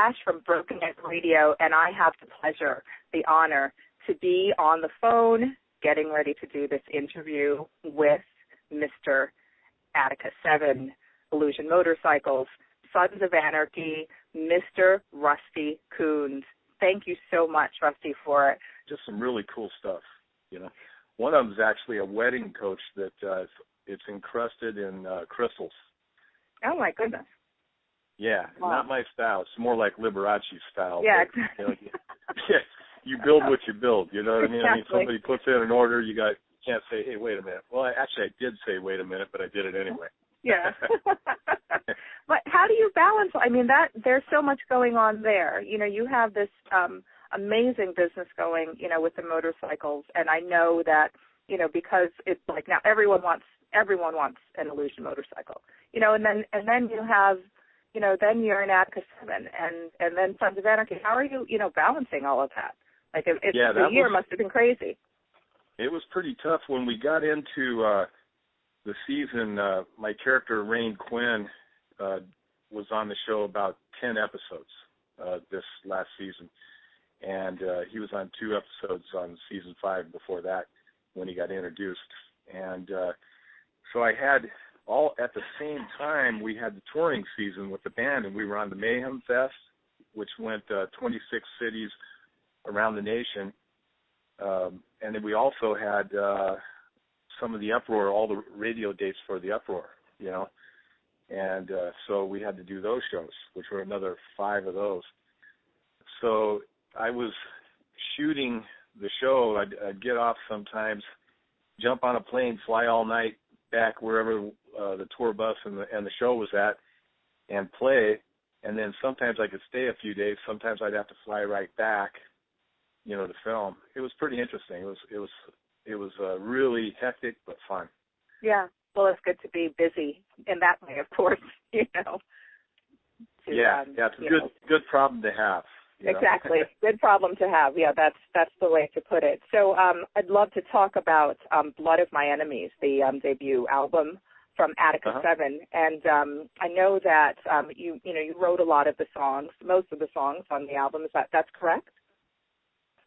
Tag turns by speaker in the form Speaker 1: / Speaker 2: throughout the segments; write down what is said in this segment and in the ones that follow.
Speaker 1: Ash from Broken Egg Radio, and I have the pleasure, the honor, to be on the phone getting ready to do this interview with Mr. Attika 7, Illusion Motorcycles, Sons of Anarchy, Mr. Rusty Coones. Thank you so much, Rusty, for it.
Speaker 2: Just some really cool stuff, you know. One of them is actually a wedding coach that uh, it's encrusted in uh, crystals.
Speaker 1: Oh my goodness.
Speaker 2: Yeah, wow. not my style. It's more like Liberace style.
Speaker 1: Yeah,
Speaker 2: but, you know, you build what you build. You know what I mean?
Speaker 1: Exactly.
Speaker 2: I mean, somebody puts in an order, you got you can't say, hey, wait a minute. Well, I, actually, I did say wait a minute, but I did it anyway.
Speaker 1: Yeah. but how do you balance? I mean, that there's so much going on there. You know, you have this um amazing business going, you know, with the motorcycles, and I know that you know because it's like now everyone wants everyone wants an illusion motorcycle, you know, and then and then you have you know, then you're in Attika Seven, and and then Sons of Anarchy. How are you, you know, balancing all of that? Like, it, it,
Speaker 2: yeah,
Speaker 1: the year
Speaker 2: was,
Speaker 1: must have been crazy.
Speaker 2: It was pretty tough when we got into uh the season. Uh My character Rane Quinn uh was on the show about ten episodes uh this last season, and uh he was on two episodes on season five before that when he got introduced, and uh so I had all at the same time we had the touring season with the band and we were on the Mayhem Fest, which went uh, 26 cities around the nation. Um, and then we also had uh, some of the uproar, all the radio dates for the uproar, you know. And uh, so we had to do those shows, which were another five of those. So I was shooting the show. I'd, I'd get off sometimes, jump on a plane, fly all night back wherever uh, the tour bus and the and the show was at, and play. And then sometimes I could stay a few days. Sometimes I'd have to fly right back, you know, to film. It was pretty interesting. It was it was it was uh, really hectic but fun.
Speaker 1: Yeah. Well, it's good to be busy in that way, of course. You know.
Speaker 2: To, yeah, um, yeah, it's a good know. good problem to have.
Speaker 1: Exactly. Good problem to have. Yeah, that's that's the way to put it. So um, I'd love to talk about um, Blood of My Enemies, the um, debut album from Attika
Speaker 2: uh-huh.
Speaker 1: Seven, and um, I know that um, you you know you wrote a lot of the songs, most of the songs on the album. Is that that's correct?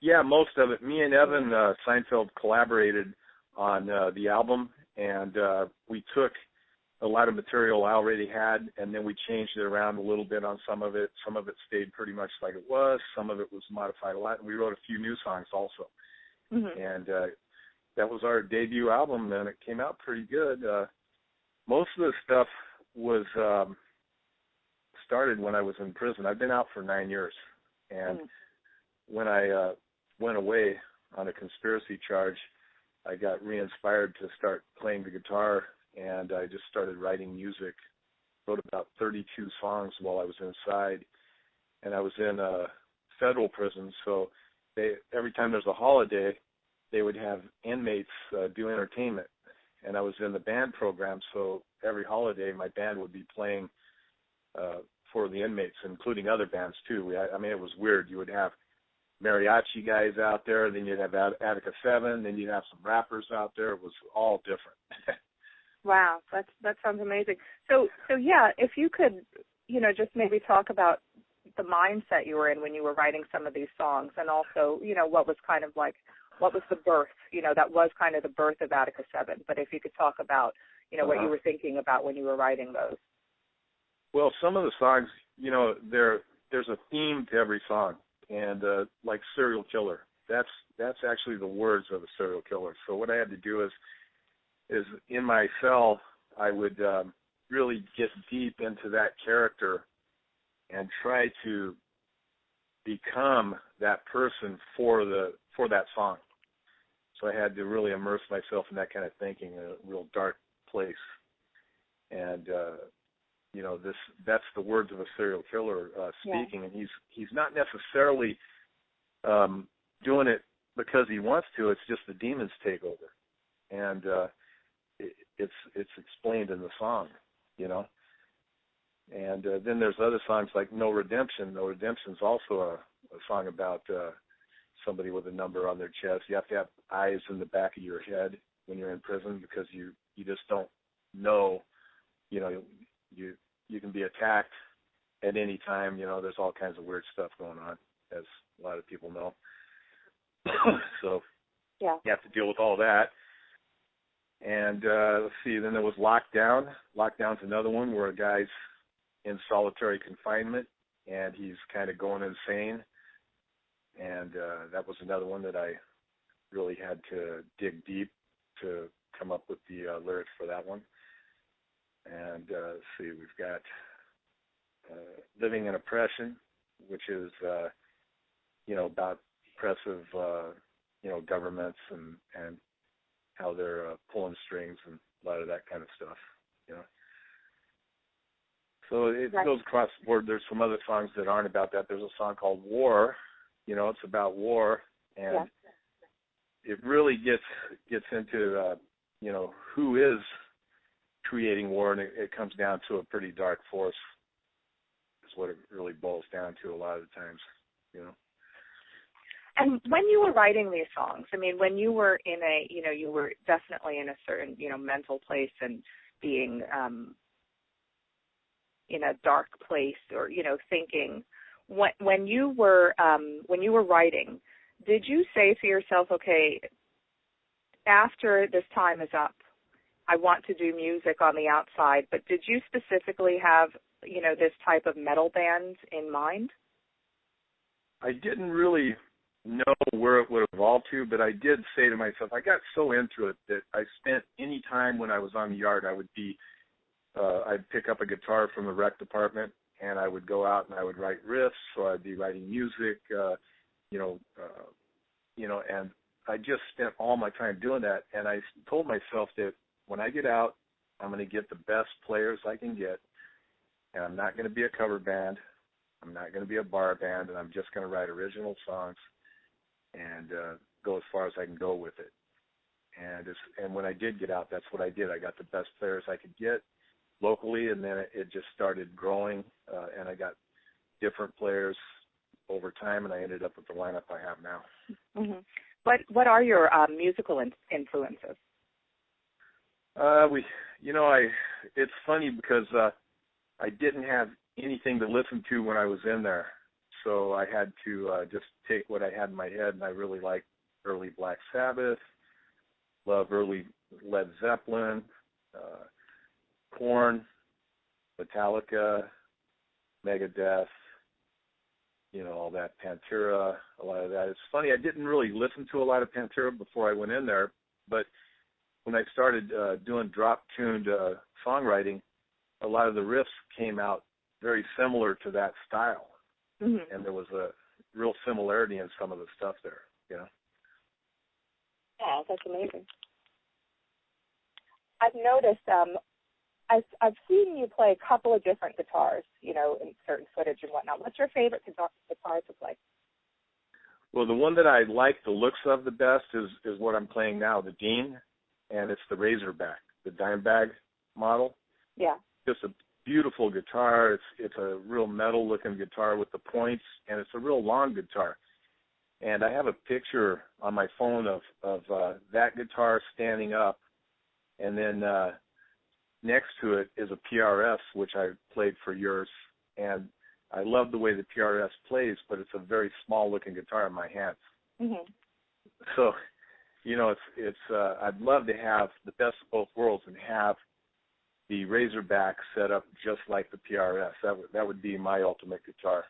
Speaker 2: Yeah, most of it. Me and Evan uh, Seinfeld collaborated on uh, the album, and uh, we took a lot of material I already had, and then we changed it around a little bit on some of it. Some of it stayed pretty much like it was. Some of it was modified a lot, and we wrote a few new songs also.
Speaker 1: Mm-hmm.
Speaker 2: And uh, that was our debut album, and it came out pretty good. Uh, most of the stuff was um, started when I was in prison. I've been out for nine years, and
Speaker 1: mm-hmm.
Speaker 2: when I uh, went away on a conspiracy charge, I got re-inspired to start playing the guitar and I just started writing music. Wrote about 32 songs while I was inside, and I was in a federal prison. So they every time there's a holiday, they would have inmates uh, do entertainment, and I was in the band program. So every holiday, my band would be playing uh, for the inmates, including other bands too. We, I mean, it was weird. You would have mariachi guys out there, then you'd have Attika Seven, then you'd have some rappers out there. It was all different.
Speaker 1: Wow, that's that sounds amazing. So so yeah, if you could, you know, just maybe talk about the mindset you were in when you were writing some of these songs, and also, you know, what was kind of like what was the birth, you know, that was kind of the birth of Attika Seven. But if you could talk about, you know,
Speaker 2: uh-huh.
Speaker 1: what you were thinking about when you were writing those.
Speaker 2: Well, some of the songs, you know, there there's a theme to every song, and uh, like serial killer, that's that's actually the words of a serial killer. So what I had to do is is in my cell I would um, really get deep into that character and try to become that person for the for that song. So I had to really immerse myself in that kind of thinking, a real dark place. And uh you know, this that's the words of a serial killer uh speaking
Speaker 1: yeah.
Speaker 2: and he's he's not necessarily um doing it because he wants to, it's just the demons take over. And uh it's it's explained in the song, you know. And uh, then there's other songs like No Redemption. No Redemption is also a, a song about uh, somebody with a number on their chest. You have to have eyes in the back of your head when you're in prison because you you just don't know, you know, you you can be attacked at any time. You know, there's all kinds of weird stuff going on, as a lot of people know. so
Speaker 1: yeah,
Speaker 2: you have to deal with all that. And uh let's see, then there was lockdown. Lockdown's another one where a guy's in solitary confinement and he's kind of going insane. And uh that was another one that I really had to dig deep to come up with the uh, lyrics for that one. And uh let's see, we've got uh Living in Oppression, which is uh you know about oppressive uh you know governments and and how they're uh, pulling strings and a lot of that kind of stuff, you know. So it right. goes across the board. There's some other songs that aren't about that. There's a song called War. You know, it's about war, and yeah. it really gets gets into uh, you know who is creating war, and it, it comes down to a pretty dark force. Is what it really boils down to a lot of the times, you know.
Speaker 1: And when you were writing these songs, I mean, when you were in a, you know, you were definitely in a certain, you know, mental place and being um in a dark place or, you know, thinking when when you were um when you were writing, did you say to yourself, okay, after this time is up, I want to do music on the outside, but did you specifically have, you know, this type of metal band in mind?
Speaker 2: I didn't really know where it would evolve to, but I did say to myself, I got so into it that I spent any time when I was on the yard, I would be, uh, I'd pick up a guitar from the rec department and I would go out and I would write riffs, or I'd be writing music, uh, you know, uh, you know, and I just spent all my time doing that. And I told myself that when I get out, I'm going to get the best players I can get, and I'm not going to be a cover band. I'm not going to be a bar band, and I'm just going to write original songs and uh, go as far as I can go with it. And it's, and when I did get out, that's what I did. I got the best players I could get locally, and then it just started growing, uh, and I got different players over time, and I ended up with the lineup I have now.
Speaker 1: Mm-hmm. What What are your um, musical in- influences?
Speaker 2: Uh, we, you know, I. It's funny because uh, I didn't have anything to listen to when I was in there so I had to uh, just take what I had in my head, and I really liked early Black Sabbath, love early Led Zeppelin, uh, Korn, Metallica, Megadeth, you know, all that Pantera, a lot of that. It's funny, I didn't really listen to a lot of Pantera before I went in there, but when I started uh, doing drop tuned uh, songwriting, a lot of the riffs came out very similar to that style
Speaker 1: mm-hmm.
Speaker 2: and there was a real similarity in some of the stuff there. You know.
Speaker 1: Yeah, that's amazing. I've noticed. Um, I've I've seen you play a couple of different guitars. You know, in certain footage and whatnot. What's your favorite guitar, guitar to play?
Speaker 2: Well, the one that I like the looks of the best is is what I'm playing now, the Dean, and it's the Razorback, the Dimebag model.
Speaker 1: Yeah.
Speaker 2: Just a beautiful guitar. It's it's a real metal looking guitar with the points, and it's a real long guitar. And I have a picture on my phone of of uh, that guitar standing up, and then uh, next to it is a PRS which I played for years, and I love the way the PRS plays, but it's a very small looking guitar in my hands.
Speaker 1: Mm-hmm.
Speaker 2: So, you know, it's it's. Uh, I'd love to have the best of both worlds and have the Razorback set up just like the PRS. That would that would be my ultimate guitar.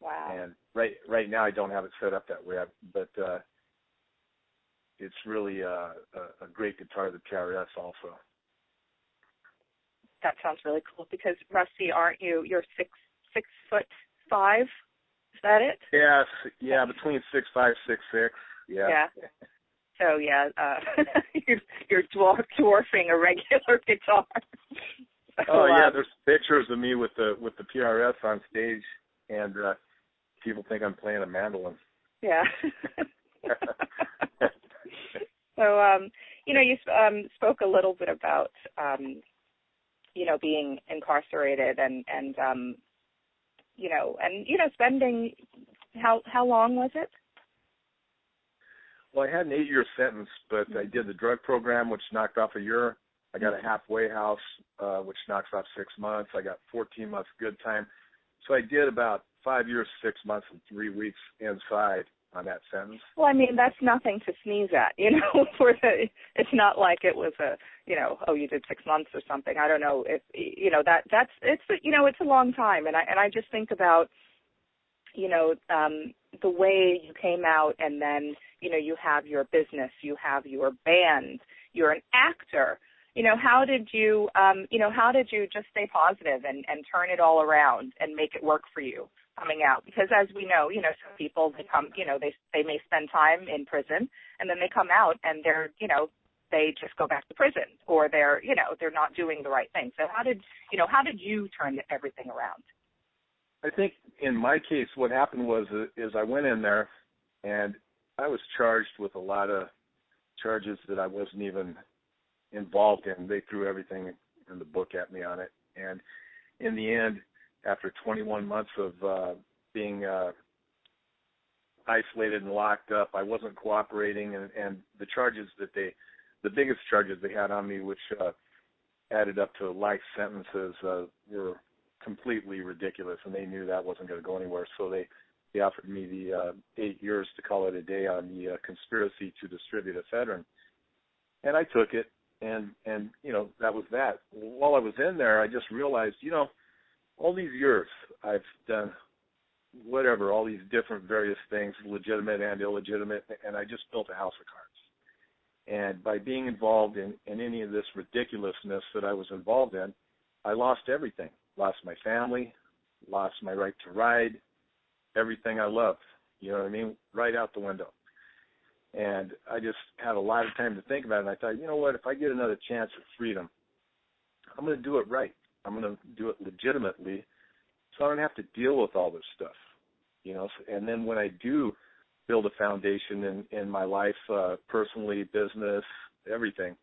Speaker 1: Wow.
Speaker 2: And right right now I don't have it set up that way, but uh it's really uh, a, a great guitar, the PRS also.
Speaker 1: That sounds really cool because Rusty, aren't you? You're six six foot five. Is that it?
Speaker 2: Yes, yeah, between six five, six six. Yeah.
Speaker 1: Yeah. So yeah, uh, you're, you're dwarfing a regular guitar.
Speaker 2: So, oh yeah, um, there's pictures of me with the with the PRS on stage, and uh people think I'm playing a mandolin.
Speaker 1: Yeah. so um, you know, you um spoke a little bit about um, you know, being incarcerated and and um, you know, and you know, spending how how long was it?
Speaker 2: Well, I had an eight-year sentence, but I did the drug program, which knocked off a year. I got a halfway house, uh, which knocks off six months. I got 14 months good time. So I did about five years, six months, and three weeks inside on that sentence.
Speaker 1: Well, I mean, that's nothing to sneeze at, you know. For the, it's not like it was a, you know, oh, you did six months or something. I don't know if, you know, that that's it's, you know, it's a long time, and I and I just think about, you know, um, the way you came out, and then, you know, you have your business, you have your band, you're an actor. You know, how did you, um, you know, how did you just stay positive and and turn it all around and make it work for you? Coming out. Because as we know you know some people they come you know they they may spend time in prison and then they come out and they're you know they just go back to prison or they're you know they're not doing the right thing. So how did you know how did you turn everything around?
Speaker 2: I think in my case what happened was uh, is i went in there and i was charged with a lot of charges that i wasn't even involved in. They threw everything in the book at me on it. And in the end after 21 months of uh, being uh, isolated and locked up. I wasn't cooperating, and, and the charges that they, the biggest charges they had on me, which uh, added up to life sentences, uh, were completely ridiculous, and they knew that wasn't going to go anywhere. So they they offered me the uh, eight years to call it a day on the uh, conspiracy to distribute ephedrine, and I took it, and and you know that was that. While I was in there, I just realized, you know all these years I've done whatever, all these different various things, legitimate and illegitimate, and I just built a house of cards. And by being involved in, in any of this ridiculousness that I was involved in, I lost everything. Lost my family, lost my right to ride, everything I loved. You know what I mean? Right out the window. And I just had a lot of time to think about it. And I thought, you know what? If I get another chance at freedom, I'm going to do it right. I'm going to do it legitimately, so I don't have to deal with all this stuff, you know. And then when I do build a foundation in in my life, uh, personally, business, everything,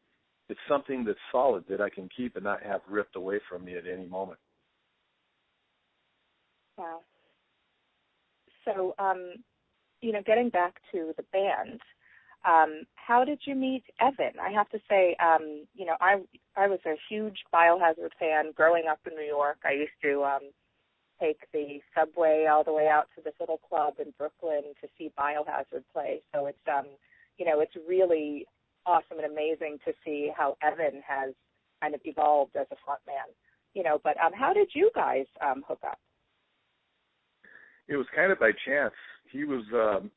Speaker 2: it's something that's solid that I can keep and not have ripped away from me at any moment.
Speaker 1: Wow. So, um, you know, getting back to the band, um, how did you meet Evan? I have to say, um, you know, I I was a huge Biohazard fan growing up in New York. I used to um, take the subway all the way out to this little club in Brooklyn to see Biohazard play. So it's um, you know, it's really awesome and amazing to see how Evan has kind of evolved as a frontman. You know, but um, how did you guys um, hook up?
Speaker 2: It was kind of by chance. He was um,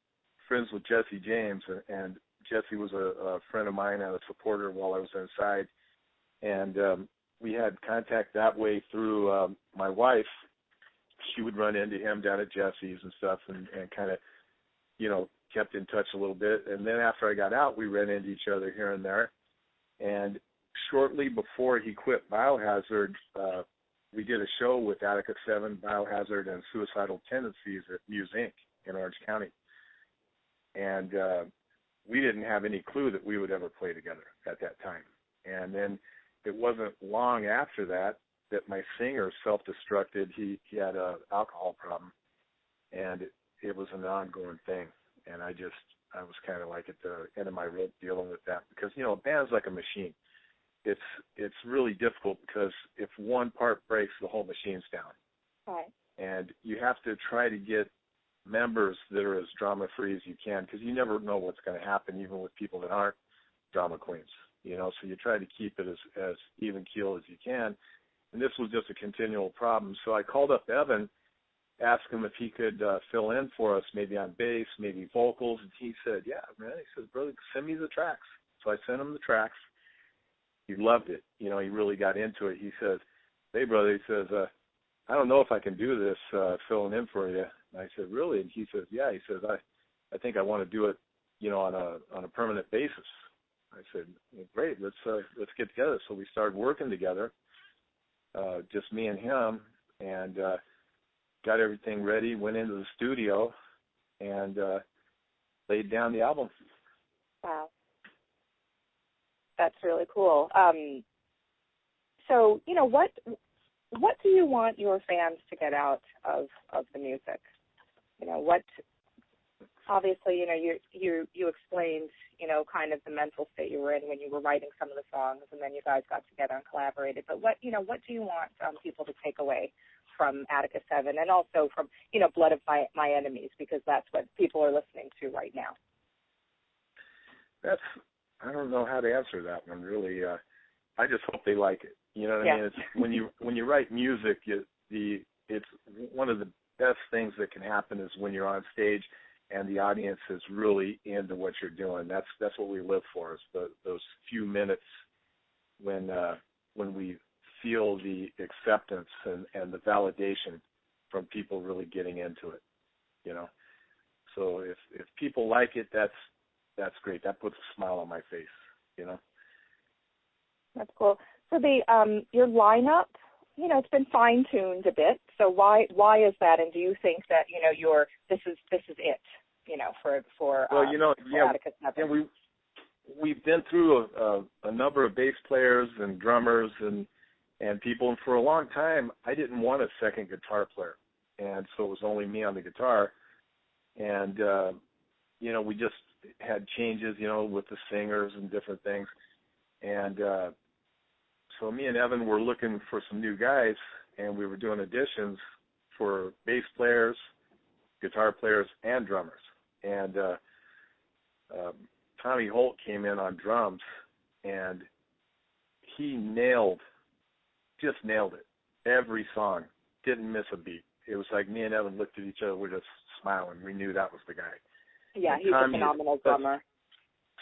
Speaker 2: friends with Jesse James, and Jesse was a, a friend of mine and a supporter while I was inside, and um, we had contact that way through um, my wife. She would run into him down at Jesse's and stuff, and, and kind of, you know, kept in touch a little bit. And then after I got out, we ran into each other here and there. And shortly before he quit Biohazard, uh, we did a show with Attika Seven, Biohazard, and Suicidal Tendencies at Muse Inc. in Orange County and uh, we didn't have any clue that we would ever play together at that time. And then it wasn't long after that that my singer self-destructed. He he had a alcohol problem, and it, it was an ongoing thing. And I just I was kind of like at the end of my rope dealing with that because you know a band's like a machine. It's it's really difficult because if one part breaks, the whole machine's down.
Speaker 1: Right.
Speaker 2: And you have to try to get members that are as drama free as you can because you never know what's going to happen even with people that aren't drama queens you know? So you try to keep it as as even keel as you can. And this was just a continual problem. So i called up evan asked him if he could uh, fill in for us maybe on bass maybe vocals. And he said yeah man. He says brother send me the tracks. So i sent him the tracks. He loved it. You know he really got into it. He says hey brother he says uh I don't know if I can do this uh, filling in for you. And I said, really? And he says, yeah. He says, I, I think I want to do it, you know, on a on a permanent basis. I said, great. Let's uh, let's get together. So we started working together, uh, just me and him, and uh, got everything ready. Went into the studio, and uh, laid down the album.
Speaker 1: Wow, that's really cool. Um, so you know what what do you want your fans to get out of of the music? You know, what obviously, you know, you you you explained, you know, kind of the mental state you were in when you were writing some of the songs and then you guys got together and collaborated. But what you know, what do you want um, people to take away from Attika Seven and also from you know Blood of My My Enemies because that's what people are listening to right now.
Speaker 2: That's I don't know how to answer that one really. Uh, I just hope they like it. You know what
Speaker 1: yeah.
Speaker 2: I mean? It's when you when you write music, you, the it's one of the best things that can happen is when you're on stage and the audience is really into what you're doing. That's that's what we live for. Is the, those few minutes when uh, when we feel the acceptance and, and the validation from people really getting into it. You know, so if if people like it, that's that's great. That puts a smile on my face. You know.
Speaker 1: That's cool. So the um your lineup, you know, it's been fine tuned a bit. So why why is that? And do you think that you know your this is this is it? You know, for for
Speaker 2: well,
Speaker 1: uh,
Speaker 2: you know,
Speaker 1: yeah,
Speaker 2: yeah, we we've been through a, a, a number of bass players and drummers and and people, and for a long time, I didn't want a second guitar player, and so it was only me on the guitar, and uh, you know, we just had changes, you know, with the singers and different things, and uh, so me and Evan were looking for some new guys, and we were doing auditions for bass players, guitar players, and drummers. And uh, um, Tommy Holt came in on drums, and he nailed, just nailed it. Every song, didn't miss a beat. It was like me and Evan looked at each other, we're just smiling. We knew that was the guy.
Speaker 1: Yeah, and he's Tommy a phenomenal drummer.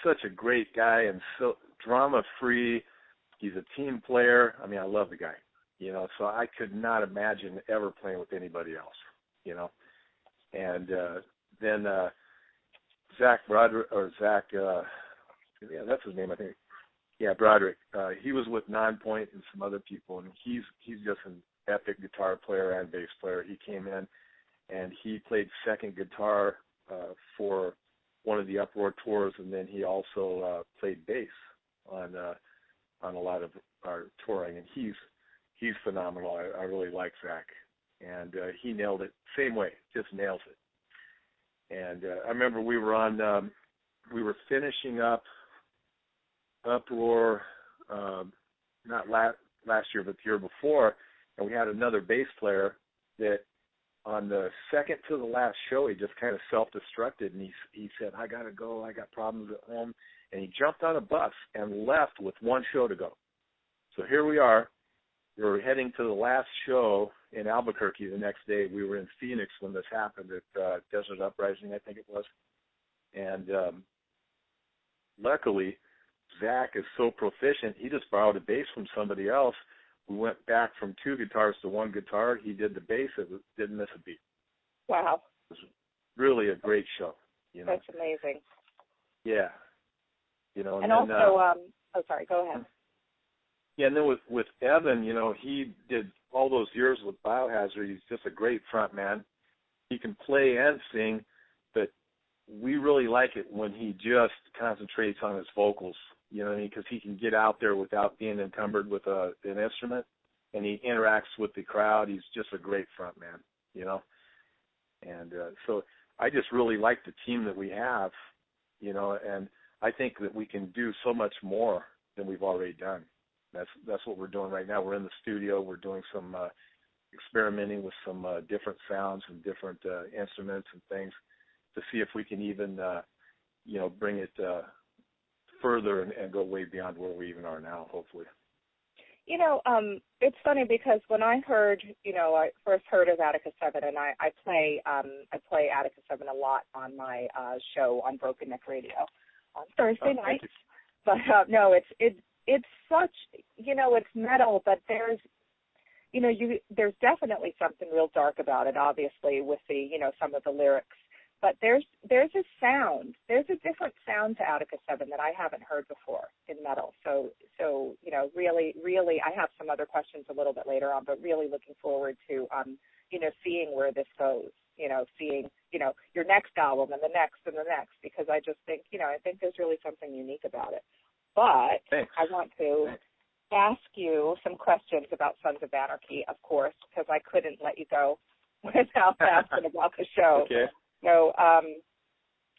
Speaker 2: Such, such a great guy and so drama free He's a team player. I mean, I love the guy. You know, so I could not imagine ever playing with anybody else. You know, and uh, then uh, Zach Broderick or Zach, uh, yeah, that's his name, I think. Yeah, Broderick. Uh, he was with Nine and some other people, and he's he's just an epic guitar player and bass player. He came in and he played second guitar uh, for one of the Uproar tours, and then he also uh, played bass on uh, on a lot of our touring, and he's he's phenomenal. I, I really like Zach, and uh, he nailed it. Same way, just nails it. And uh, I remember we were on, um, we were finishing up Uproar, um, not last last year, but the year before, and we had another bass player that on the second to the last show, he just kind of self-destructed, and he he said, "I gotta go. I got problems at home." And he jumped on a bus and left with one show to go. So here we are. We're heading to the last show in Albuquerque the next day. We were in Phoenix when this happened at uh, Desert Uprising, I think it was. And um, luckily, Zach is so proficient, he just borrowed a bass from somebody else. We went back from two guitars to one guitar. He did the bass. It didn't miss a beat.
Speaker 1: Wow.
Speaker 2: It was really a great show. You know?
Speaker 1: That's amazing.
Speaker 2: Yeah, you know,
Speaker 1: and,
Speaker 2: and
Speaker 1: then, also, uh, um, oh, sorry, go ahead.
Speaker 2: Yeah, and then with with Evan, you know, he did all those years with Biohazard. He's just a great front man. He can play and sing, but we really like it when he just concentrates on his vocals. You know, because he can get out there without being encumbered with a an instrument, and he interacts with the crowd. He's just a great front man. You know, and uh, so I just really like the team that we have. You know, and I think that we can do so much more than we've already done. That's that's what we're doing right now. We're in the studio. We're doing some uh, experimenting with some uh, different sounds and different uh, instruments and things to see if we can even uh, you know bring it uh, further and, and go way beyond where we even are now. Hopefully.
Speaker 1: You know, um, it's funny because when I heard, you know, I first heard of Attika Seven, and I, I play, um, I play Attika Seven a lot on my uh, show on Broken Neck Radio on Thursday
Speaker 2: oh,
Speaker 1: night. But uh, no, it's it's it's such you know it's metal, but there's you know you there's definitely something real dark about it. Obviously, with the you know some of the lyrics, but there's there's a sound. There's a different sound to Attika Seven that I haven't heard before in metal. So so you know really really I have some other questions a little bit later on, but really looking forward to um you know seeing where this goes you know, seeing, you know, your next album and the next and the next because I just think, you know, I think there's really something unique about it. But
Speaker 2: Thanks.
Speaker 1: I want to
Speaker 2: Thanks.
Speaker 1: ask you some questions about Sons of Anarchy, of course, because I couldn't let you go without asking about the show.
Speaker 2: Okay.
Speaker 1: So, um,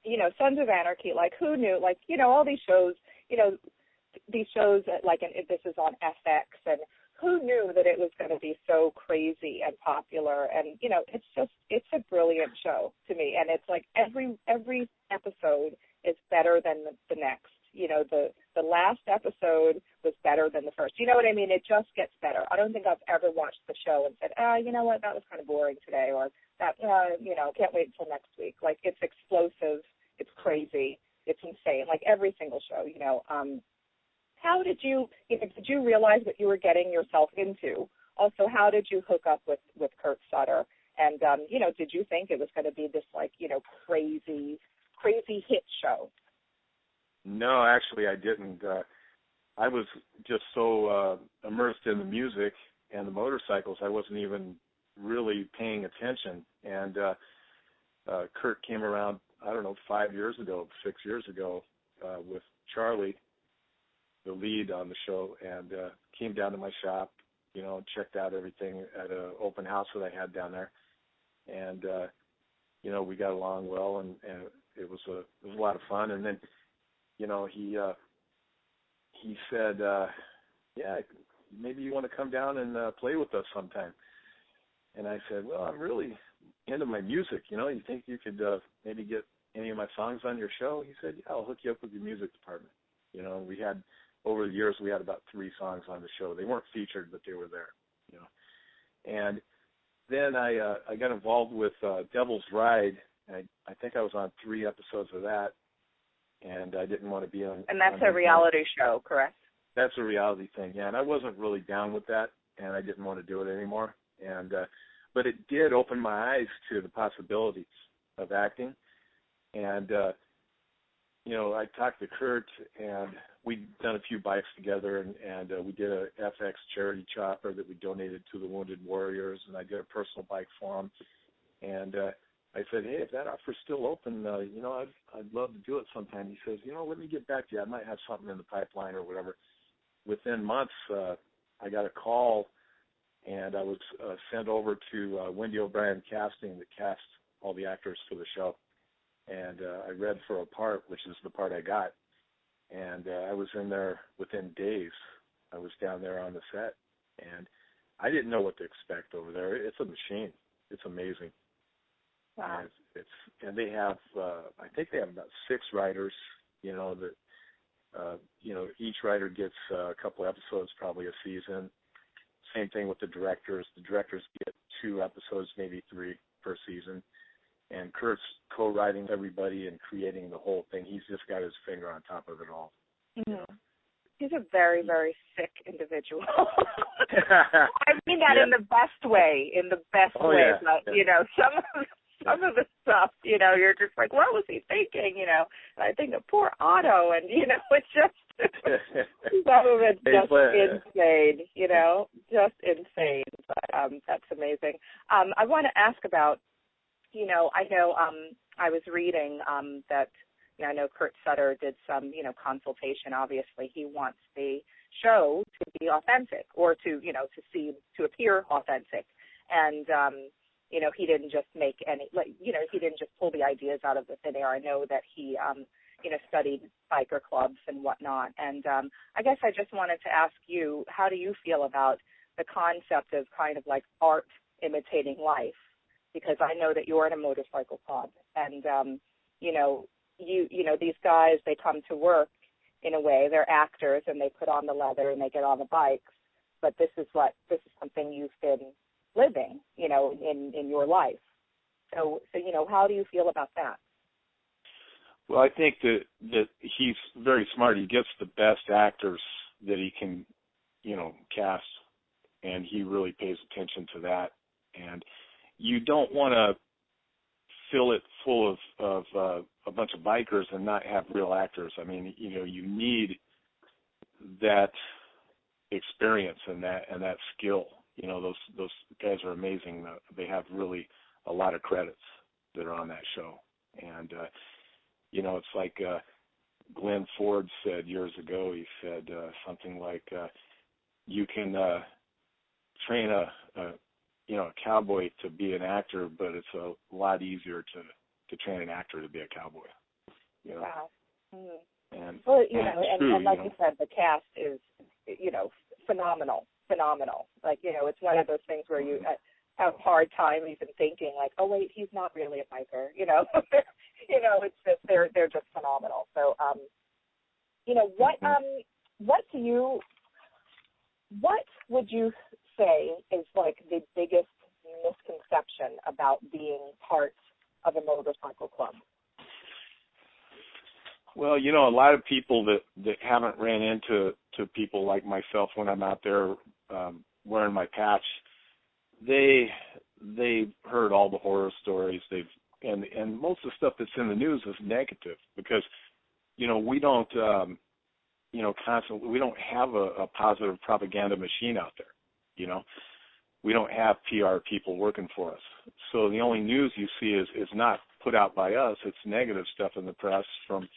Speaker 1: you know, Sons of Anarchy, like who knew? Like, you know, all these shows, you know, these shows that like, and this is on FX, and who knew that it was going to be so crazy and popular? And you know, it's just it's a brilliant show to me, and it's like every every episode is better than the, the next. You know, the the last episode was better than the first. You know what I mean? It just gets better. I don't think I've ever watched the show and said, ah, you know what, that was kind of boring today, or that, uh, you know, can't wait until next week. Like it's explosive, it's crazy, it's insane. Like every single show, you know. Um, how did you, you know, did you realize what you were getting yourself into? Also, how did you hook up with with Kurt Sutter? And um, you know, did you think it was going to be this like you know crazy, crazy hit show?
Speaker 2: No, actually, I didn't. Uh, I was just so uh, immersed in the music and the motorcycles, I wasn't even really paying attention. And uh, uh, Kurt came around, I don't know, five years ago, six years ago, uh, with Charlie, the lead on the show, and uh, came down to my shop, you know, checked out everything at an open house that I had down there, and uh, you know, we got along well, and, and it was a it was a lot of fun. And then, you know, he uh, he said, uh, "Yeah, maybe you want to come down and uh, play with us sometime." And I said, "Well, I'm really into my music. You know, you think you could uh, maybe get any of my songs on your show?" He said, "Yeah, I'll hook you up with your music department." You know, we had over the years we had about three songs on the show. They weren't featured, but they were there. You know, and then I uh, I got involved with uh, Devil's Ride. I I think I was on three episodes of that, and I didn't want to be on.
Speaker 1: And that's
Speaker 2: on
Speaker 1: a reality show, correct?
Speaker 2: That's a reality thing, yeah. And I wasn't really down with that, and I didn't want to do it anymore. And uh, but it did open my eyes to the possibilities of acting, and uh, you know I talked to Kurt, and we'd done a few bikes together, and, and uh, we did a FX charity chopper that we donated to the Wounded Warriors, and I did a personal bike for him, and. uh I said, hey, if that offer's still open, uh, you know, I'd I'd love to do it sometime. He says, you know, let me get back to you. I might have something in the pipeline or whatever. Within months, uh, I got a call, and I was uh, sent over to uh, Wendy O'Brien Casting that cast all the actors for the show, and uh, I read for a part, which is the part I got, and uh, I was in there within days. I was down there on the set, and I didn't know what to expect over there. It's a machine. It's amazing.
Speaker 1: Wow.
Speaker 2: And it's, it's and they have uh I think they have about six writers, you know, that uh you know, each writer gets uh, a couple episodes probably a season. Same thing with the directors. The directors get two episodes, maybe three per season. And Kurt's co-writing everybody and creating the whole thing. He's just got his finger on top of it all.
Speaker 1: Mm-hmm. He's a very, very sick individual. I mean that
Speaker 2: Yeah.
Speaker 1: in the best way, in the best
Speaker 2: Oh,
Speaker 1: way.
Speaker 2: yeah.
Speaker 1: But
Speaker 2: Yeah.
Speaker 1: you know, some of some of the stuff, you know, you're just like, what was he thinking? You know, and I think of poor Otto, and you know, it's just some of it's just
Speaker 2: but-
Speaker 1: insane. You know, just insane. But um, that's amazing. Um, I want to ask about, you know, I know um, I was reading um, that you know, I know Kurt Sutter did some, you know, consultation. Obviously, he wants the show to be authentic or to, you know, to see to appear authentic. And um, you know, he didn't just make any like, you know, he didn't just pull the ideas out of the thin air. I know that he um, you know, studied biker clubs and whatnot. And um I guess I just wanted to ask you, how do you feel about the concept of kind of like art imitating life? Because I know that you're in a motorcycle club. And um, you know, you you know these guys they come to work in a way. They're actors and they put on the leather and they get on the bikes. But this is what this is something you've been living you know in in your life. So so you know how do you feel about that?
Speaker 2: Well, I think that that he's very smart. He gets the best actors that he can, you know, cast, and he really pays attention to that. And you don't want to fill it full of of uh, a bunch of bikers and not have real actors. I mean, you know, you need that experience and that and that skill. You know, those those guys are amazing. Uh, They have really a lot of credits that are on that show, and uh, you know, it's like uh, Glenn Ford said years ago. He said uh, something like, uh, "You can uh, train a, a you know a cowboy to be an actor, but it's a lot easier to to train an actor to be a cowboy." You know,
Speaker 1: wow mm.
Speaker 2: and
Speaker 1: well you know and,
Speaker 2: true,
Speaker 1: and like
Speaker 2: you
Speaker 1: you said the cast is you know phenomenal phenomenal. Like you know, it's one of those things where you uh, have a hard time even thinking like, oh wait, he's not really a biker. You know, you know, it's just they're they're just phenomenal. So, um, you know, what
Speaker 2: Mm-hmm.
Speaker 1: um, what do you, what would you say is like the biggest misconception about being part of a motorcycle club?
Speaker 2: Well, you know, a lot of people that that haven't ran into to people like myself when I'm out there um, wearing my patch, they they've heard all the horror stories. They've and and most of the stuff that's in the news is negative because you know we don't um, you know constantly we don't have a, a positive propaganda machine out there. You know, we don't have PR people working for us. So the only news you see is is not put out by us. It's negative stuff in the press from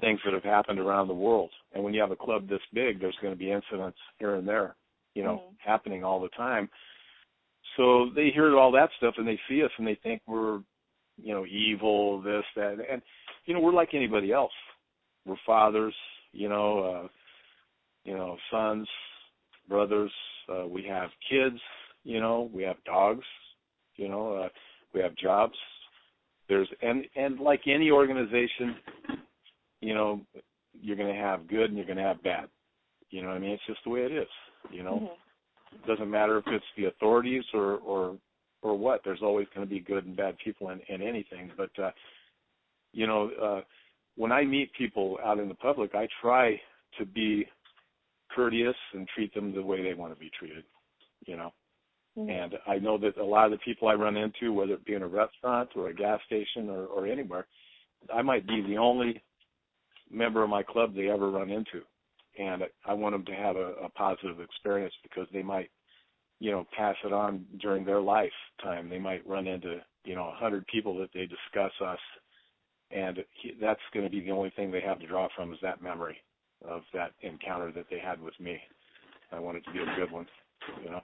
Speaker 2: things that have happened around the world. And when you have a club this big, there's going to be incidents here and there, you know,
Speaker 1: Mhm.
Speaker 2: happening all the time. So they hear all that stuff and they see us and they think we're, you know, evil, this, that, and you know, we're like anybody else. We're fathers, you know, uh, you know, sons, brothers. Uh, we have kids, you know, we have dogs, you know, uh, we have jobs. There's and and like any organization, you know, you're going to have good and you're going to have bad. You know what I mean? It's just the way it is. You know,
Speaker 1: Mhm.
Speaker 2: it doesn't matter if it's the authorities or or or what. There's always going to be good and bad people in, in anything. But uh, you know, uh, when I meet people out in the public, I try to be courteous and treat them the way they want to be treated. You know,
Speaker 1: Mhm.
Speaker 2: and I know that a lot of the people I run into, whether it be in a restaurant or a gas station or, or anywhere, I might be the only member of my club they ever run into. And I want them to have a, a positive experience because they might, you know, pass it on during their lifetime. They might run into, you know, a hundred people that they discuss us. And he, that's going to be the only thing they have to draw from is that memory of that encounter that they had with me. I want it to be a good one, you know.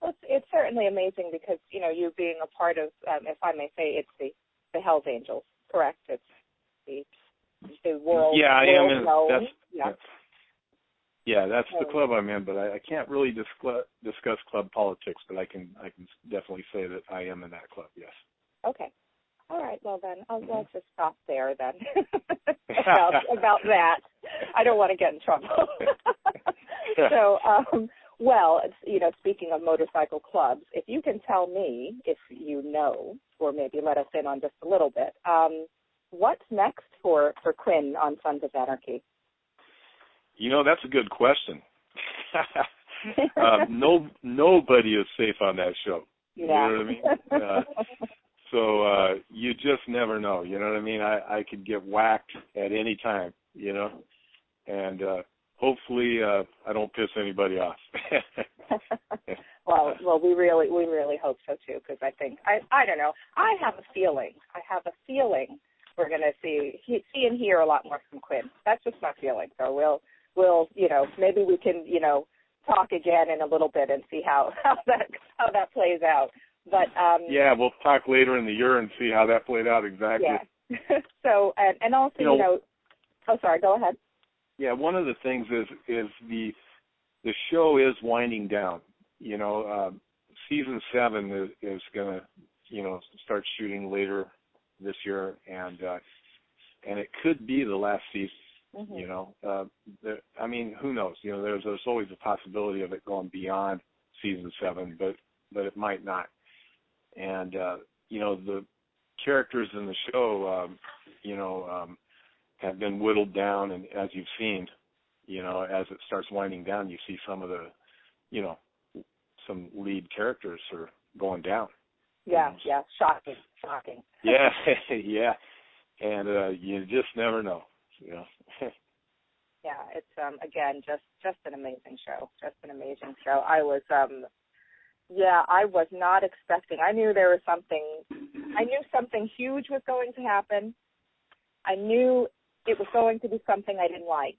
Speaker 1: Well, it's, it's certainly amazing because you know you being a part of, um, if I may say, it's the the Hell's Angels, correct? It's the the world.
Speaker 2: Yeah, I am
Speaker 1: world
Speaker 2: in-
Speaker 1: known.
Speaker 2: that's-
Speaker 1: yeah.
Speaker 2: Yeah, that's the club I'm in, but I, I can't really discuss discuss club politics. But I can I can definitely say that I am in that club. Yes.
Speaker 1: Okay. All right. Well, then I'll,
Speaker 2: Mm-hmm.
Speaker 1: I'll just stop there then about about that. I don't want to get in trouble. so, um, well, it's, you know, speaking of motorcycle clubs, if you can tell me if you know, or maybe let us in on just a little bit, um, what's next for for Quinn on Sons of Anarchy?
Speaker 2: You know, that's a good question. um, no, nobody is safe on that show. You
Speaker 1: yeah.
Speaker 2: know what I mean? Uh, so uh, you just never know. You know what I mean? I, I could get whacked at any time. You know, and uh, hopefully uh, I don't piss anybody off.
Speaker 1: well, well, we really, we really hope so too, because I think I, I don't know. I have a feeling. I have a feeling we're going to see, he, see and hear a lot more from Quinn. That's just my feeling. So we'll, we'll, you know, maybe we can, you know, talk again in a little bit and see how how that how that plays out. But um,
Speaker 2: yeah, we'll talk later in the year and see how that played out exactly.
Speaker 1: yeah. so and and also,
Speaker 2: You know-
Speaker 1: you know, oh, sorry, go ahead.
Speaker 2: Yeah, one of the things is is the the show is winding down. You know, um, season seven is, is going to you know start shooting later this year, and uh, and it could be the last season.
Speaker 1: Mhm.
Speaker 2: You know, uh, the, I mean, who knows? You know, there's there's always a possibility of it going beyond season seven, but but it might not. And uh, you know, the characters in the show, um, you know, um, have been whittled down, and as you've seen, you know, as it starts winding down, you see some of the, you know, some lead characters are going down.
Speaker 1: Yeah, yeah, shocking, shocking.
Speaker 2: Yeah, yeah, and uh, you just never know. You know.
Speaker 1: yeah, it's um again just just an amazing show, just an amazing show. I was um yeah, I was not expecting. I knew there was something I knew something huge was going to happen. I knew it was going to be something I didn't like.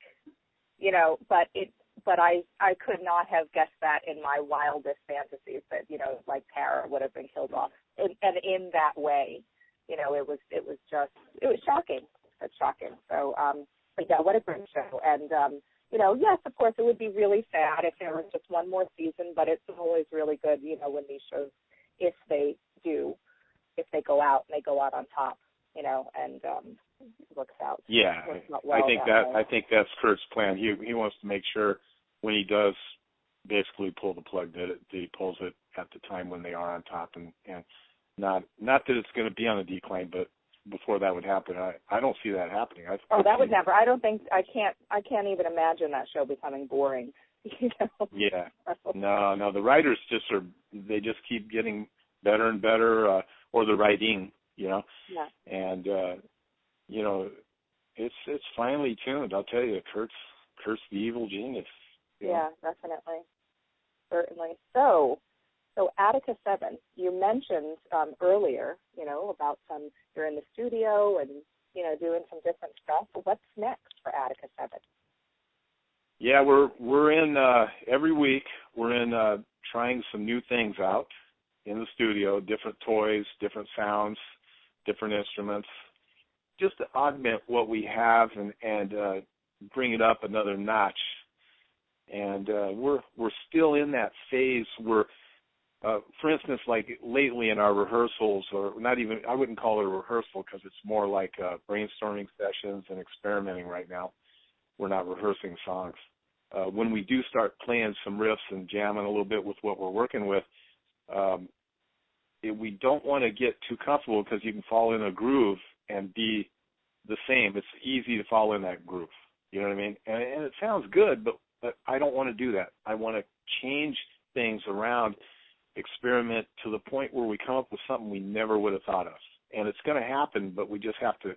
Speaker 1: You know, but it but I I could not have guessed that in my wildest fantasies that, you know, like Tara would have been killed off. And, and in that way. You know, it was it was just it was shocking. It's shocking. So um but yeah, what a great show. And um you know, yes, of course, it would be really sad if there was just one more season, but it's always really good, you know, when these shows, if they do, if they go out and they go out on top, you know, and um works out.
Speaker 2: Yeah,
Speaker 1: works out
Speaker 2: well I think
Speaker 1: that,
Speaker 2: that I think that's Kurt's plan. He he wants to make sure when he does basically pull the plug that, it, that he pulls it at the time when they are on top and and not not that it's going to be on a decline, but before that would happen, I I don't see that happening. I,
Speaker 1: oh, that would never. I don't think I can't. I can't even imagine that show becoming boring. You know?
Speaker 2: Yeah. No, no. The writers just are. They just keep getting better and better, uh, or the writing. You know.
Speaker 1: Yeah.
Speaker 2: And uh, you know, it's it's finely tuned. I'll tell you, Kurt's Kurt's the evil genius.
Speaker 1: Yeah, know? definitely, certainly. So, so Attika Seven, you mentioned um, earlier, you know, about some you're in the studio and you know doing some different stuff. What's next for Attika Seven?
Speaker 2: Yeah, we're we're in uh, every week. We're in uh, trying some new things out in the studio, different toys, different sounds, different instruments, just to augment what we have and and uh, bring it up another notch. And uh, we're we're still in that phase where uh, for instance, like lately in our rehearsals, or not even, I wouldn't call it a rehearsal because it's more like uh, brainstorming sessions and experimenting right now. We're not rehearsing songs. Uh, when we do start playing some riffs and jamming a little bit with what we're working with, um, it, we don't want to get too comfortable because you can fall in a groove and be the same. It's easy to fall in that groove. You know what I mean? And, and it sounds good, but, but I don't want to do that. I want to change things around experiment to the point where we come up with something we never would have thought of. And it's going to happen, but we just have to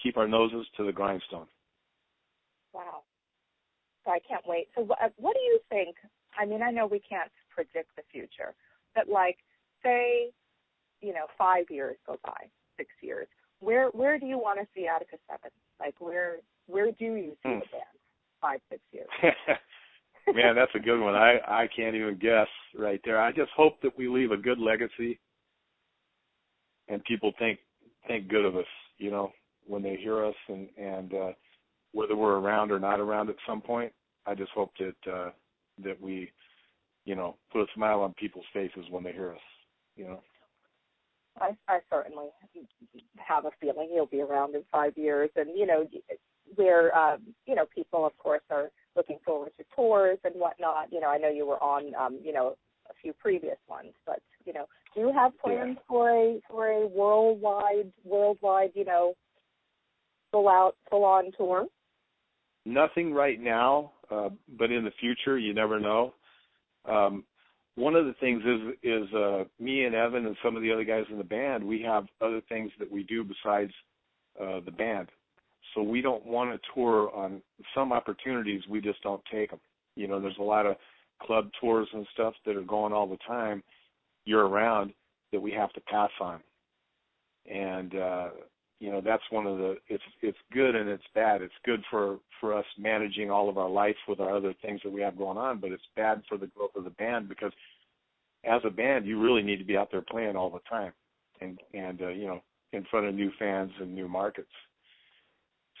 Speaker 2: keep our noses to the grindstone.
Speaker 1: Wow. So I can't wait. So what, what do you think? I mean, I know we can't predict the future, but like, say, you know, five years go by, six years. Where where do you want to see Attika Seven? Like, where where do you see mm. the band five six years?
Speaker 2: Man, that's a good one. I I can't even guess right there. I just hope that we leave a good legacy, and people think think good of us. You know, when they hear us, and and uh, whether we're around or not around at some point. I just hope that uh, that we, you know, put a smile on people's faces when they hear us. You know.
Speaker 1: I, I certainly have a feeling you'll be around in five years, and you know, where um, you know people, of course, are looking forward to tours and whatnot. You know, I know you were on, um, you know, a few previous ones, but you know, do you have plans
Speaker 2: yeah.
Speaker 1: for a for a worldwide worldwide, you know, full out full on tour?
Speaker 2: Nothing right now, uh, but in the future, you never know. Um, one of the things is is uh, me and Evan and some of the other guys in the band. We have other things that we do besides uh, the band. So we don't want to tour on some opportunities. We just don't take them. You know, there's a lot of club tours and stuff that are going all the time, year round, that we have to pass on. And uh, you know, that's one of the. It's it's good and it's bad. It's good for for us managing all of our life with our other things that we have going on, but it's bad for the growth of the band because as a band, you really need to be out there playing all the time, and and uh, you know, in front of new fans and new markets.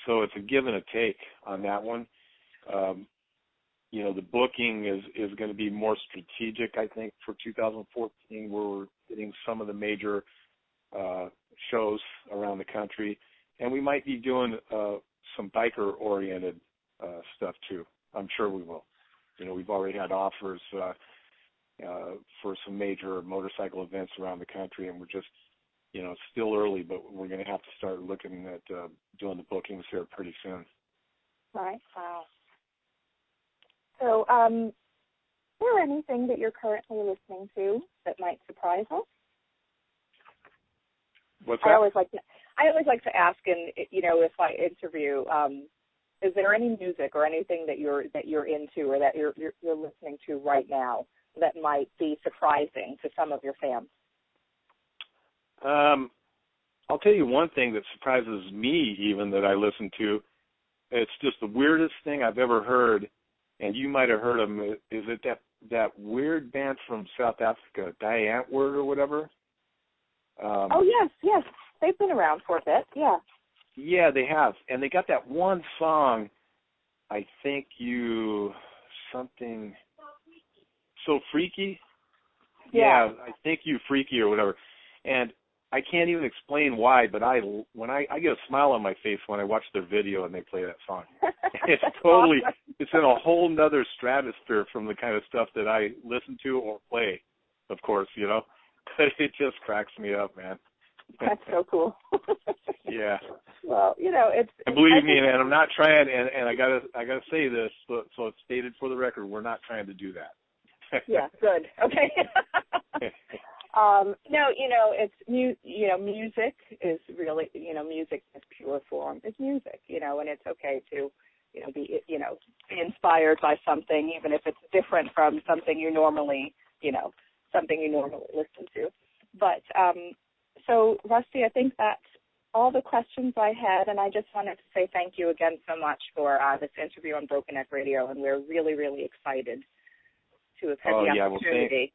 Speaker 2: So it's a give and a take on that one. Um, you know, the booking is is going to be more strategic, I think, for 2014, where we're getting some of the major uh, shows around the country, and we might be doing uh, some biker-oriented uh, stuff too. I'm sure we will. You know, we've already had offers uh, uh, for some major motorcycle events around the country, and we're just you know, it's still early, but we're going to have to start looking at uh, doing the bookings here pretty soon.
Speaker 1: Right. Wow. So, um, is there anything that you're currently listening to that might surprise us?
Speaker 2: What's that?
Speaker 1: I always like to, I always like to ask, and you know, if I interview, um, is there any music or anything that you're that you're into or that you're, you're you're listening to right now that might be surprising to some of your fans?
Speaker 2: Um, I'll tell you one thing that surprises me, even that I listen to. It's just the weirdest thing I've ever heard, and you might have heard of them. Is it that that weird band from South Africa, Die Antwoord or whatever?
Speaker 1: Um, oh yes, yes, they've been around for a bit. Yeah.
Speaker 2: Yeah, they have, and they got that one song. I think you something so freaky.
Speaker 1: Yeah.
Speaker 2: I think you freaky or whatever. And I can't even explain why, but I when I I get a smile on my face when I watch their video and they play that song. it's totally it's in a whole nother stratosphere from the kind of stuff that I listen to or play, of course, you know. But it just cracks me up, man.
Speaker 1: That's so cool.
Speaker 2: yeah.
Speaker 1: Well, you know, it's
Speaker 2: and believe
Speaker 1: I
Speaker 2: me,
Speaker 1: think-
Speaker 2: and I'm not trying and, and I gotta I gotta say this so, so it's stated for the record, we're not trying to do that.
Speaker 1: yeah, good. Okay. Um, no, you know, it's mu- you know, music is really, you know, music is pure form is music, you know, and it's okay to, you know, be, you know, be inspired by something, even if it's different from something you normally, you know, something you normally listen to. But um, so, Rusty, I think that's all the questions I had, and I just wanted to say thank you again so much for uh, this interview on Broken Neck Radio, and we're really, really excited to have had
Speaker 2: Oh,
Speaker 1: the
Speaker 2: yeah, well, thank-
Speaker 1: opportunity.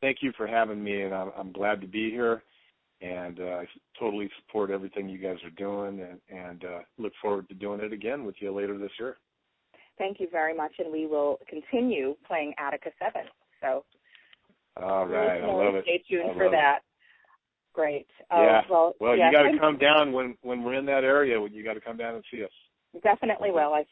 Speaker 2: Thank you for having me, and I'm, I'm glad to be here. And uh, I totally support everything you guys are doing, and, and uh, look forward to doing it again with you later this year.
Speaker 1: Thank you very much, and we will continue playing Attika 7. So
Speaker 2: All right, I love it.
Speaker 1: stay tuned
Speaker 2: I
Speaker 1: for
Speaker 2: love it.
Speaker 1: that. Great. Uh,
Speaker 2: Yeah.
Speaker 1: Well,
Speaker 2: Well,
Speaker 1: yeah,
Speaker 2: you got to come down when when we're in that area. You got to come down and see us.
Speaker 1: Definitely will. I certainly